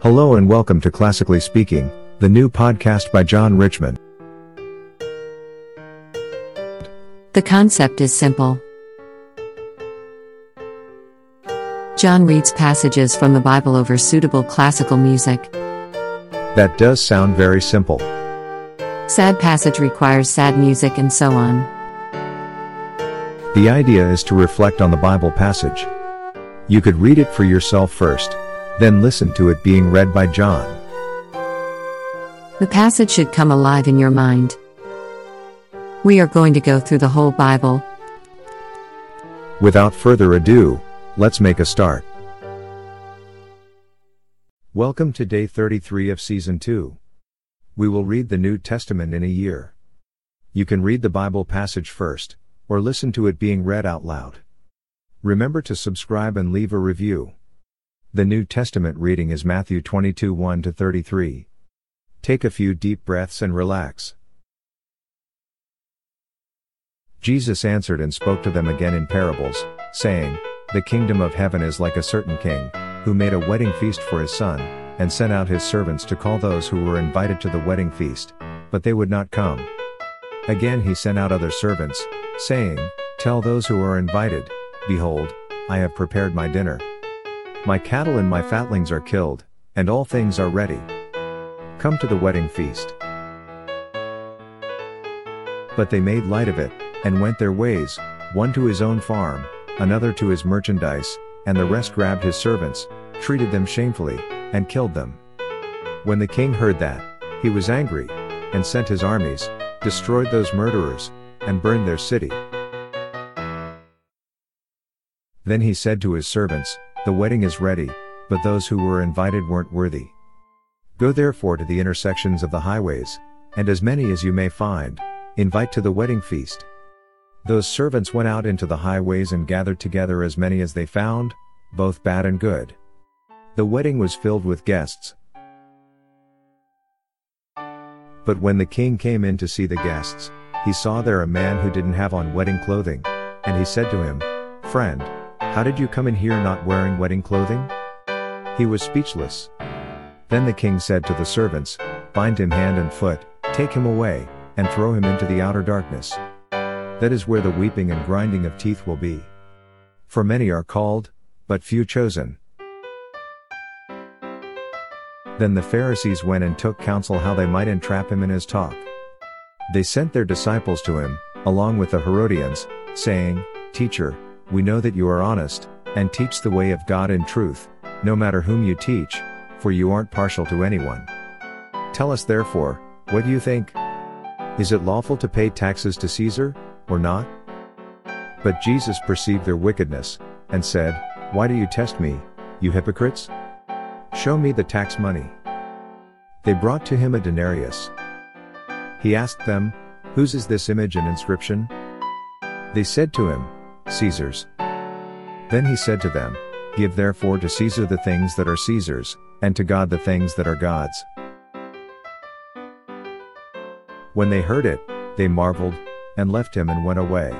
Hello and welcome to Classically Speaking, the new podcast by John Richmond. The concept is simple. John reads passages from the Bible over suitable classical music. That does sound very simple. Sad passage requires sad music and so on. The idea is to reflect on the Bible passage. You could read it for yourself first, then listen to it being read by John. The passage should come alive in your mind. We are going to go through the whole Bible. Without further ado, let's make a start. Welcome to day 33 of season 2. We will read the New Testament in a year. You can read the Bible passage first, or listen to it being read out loud. Remember to subscribe and leave a review. The New Testament reading is Matthew 22 1 33. Take a few deep breaths and relax. Jesus answered and spoke to them again in parables, saying, The kingdom of heaven is like a certain king, who made a wedding feast for his son, and sent out his servants to call those who were invited to the wedding feast, but they would not come. Again he sent out other servants, saying, Tell those who are invited, Behold, I have prepared my dinner. My cattle and my fatlings are killed, and all things are ready. Come to the wedding feast. But they made light of it, and went their ways, one to his own farm, another to his merchandise, and the rest grabbed his servants, treated them shamefully, and killed them. When the king heard that, he was angry, and sent his armies, destroyed those murderers, and burned their city. Then he said to his servants, The wedding is ready, but those who were invited weren't worthy. Go therefore to the intersections of the highways, and as many as you may find, invite to the wedding feast. Those servants went out into the highways and gathered together as many as they found, both bad and good. The wedding was filled with guests. But when the king came in to see the guests, he saw there a man who didn't have on wedding clothing, and he said to him, Friend, how did you come in here not wearing wedding clothing? He was speechless. Then the king said to the servants, Bind him hand and foot, take him away, and throw him into the outer darkness. That is where the weeping and grinding of teeth will be. For many are called, but few chosen. Then the Pharisees went and took counsel how they might entrap him in his talk. They sent their disciples to him, along with the Herodians, saying, Teacher, we know that you are honest, and teach the way of God in truth, no matter whom you teach, for you aren't partial to anyone. Tell us therefore, what do you think? Is it lawful to pay taxes to Caesar, or not? But Jesus perceived their wickedness, and said, Why do you test me, you hypocrites? Show me the tax money. They brought to him a denarius. He asked them, Whose is this image and inscription? They said to him, Caesar's. Then he said to them, Give therefore to Caesar the things that are Caesar's, and to God the things that are God's. When they heard it, they marveled, and left him and went away.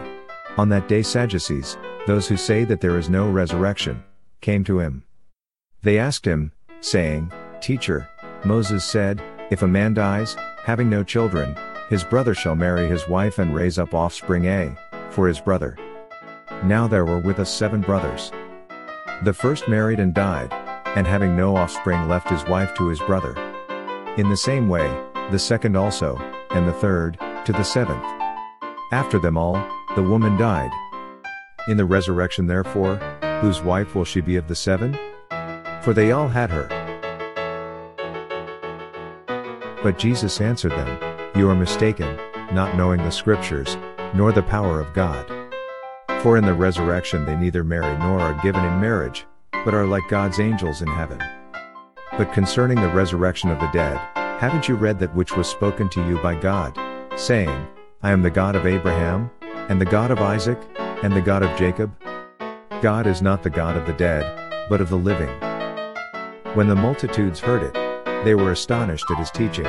On that day Sadducees, those who say that there is no resurrection, came to him. They asked him, saying, Teacher, Moses said, If a man dies, having no children, his brother shall marry his wife and raise up offspring A, for his brother. Now there were with us seven brothers. The first married and died, and having no offspring left his wife to his brother. In the same way, the second also, and the third, to the seventh. After them all, the woman died. In the resurrection therefore, whose wife will she be of the seven? For they all had her. But Jesus answered them, You are mistaken, not knowing the Scriptures, nor the power of God. For in the resurrection they neither marry nor are given in marriage, but are like God's angels in heaven. But concerning the resurrection of the dead, haven't you read that which was spoken to you by God, saying, I am the God of Abraham, and the God of Isaac, and the God of Jacob? God is not the God of the dead, but of the living. When the multitudes heard it, they were astonished at his teaching.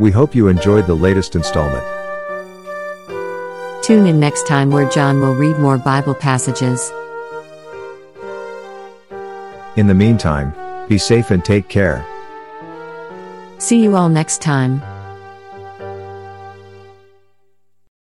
We hope you enjoyed the latest installment. Tune in next time where John will read more Bible passages. In the meantime, be safe and take care. See you all next time.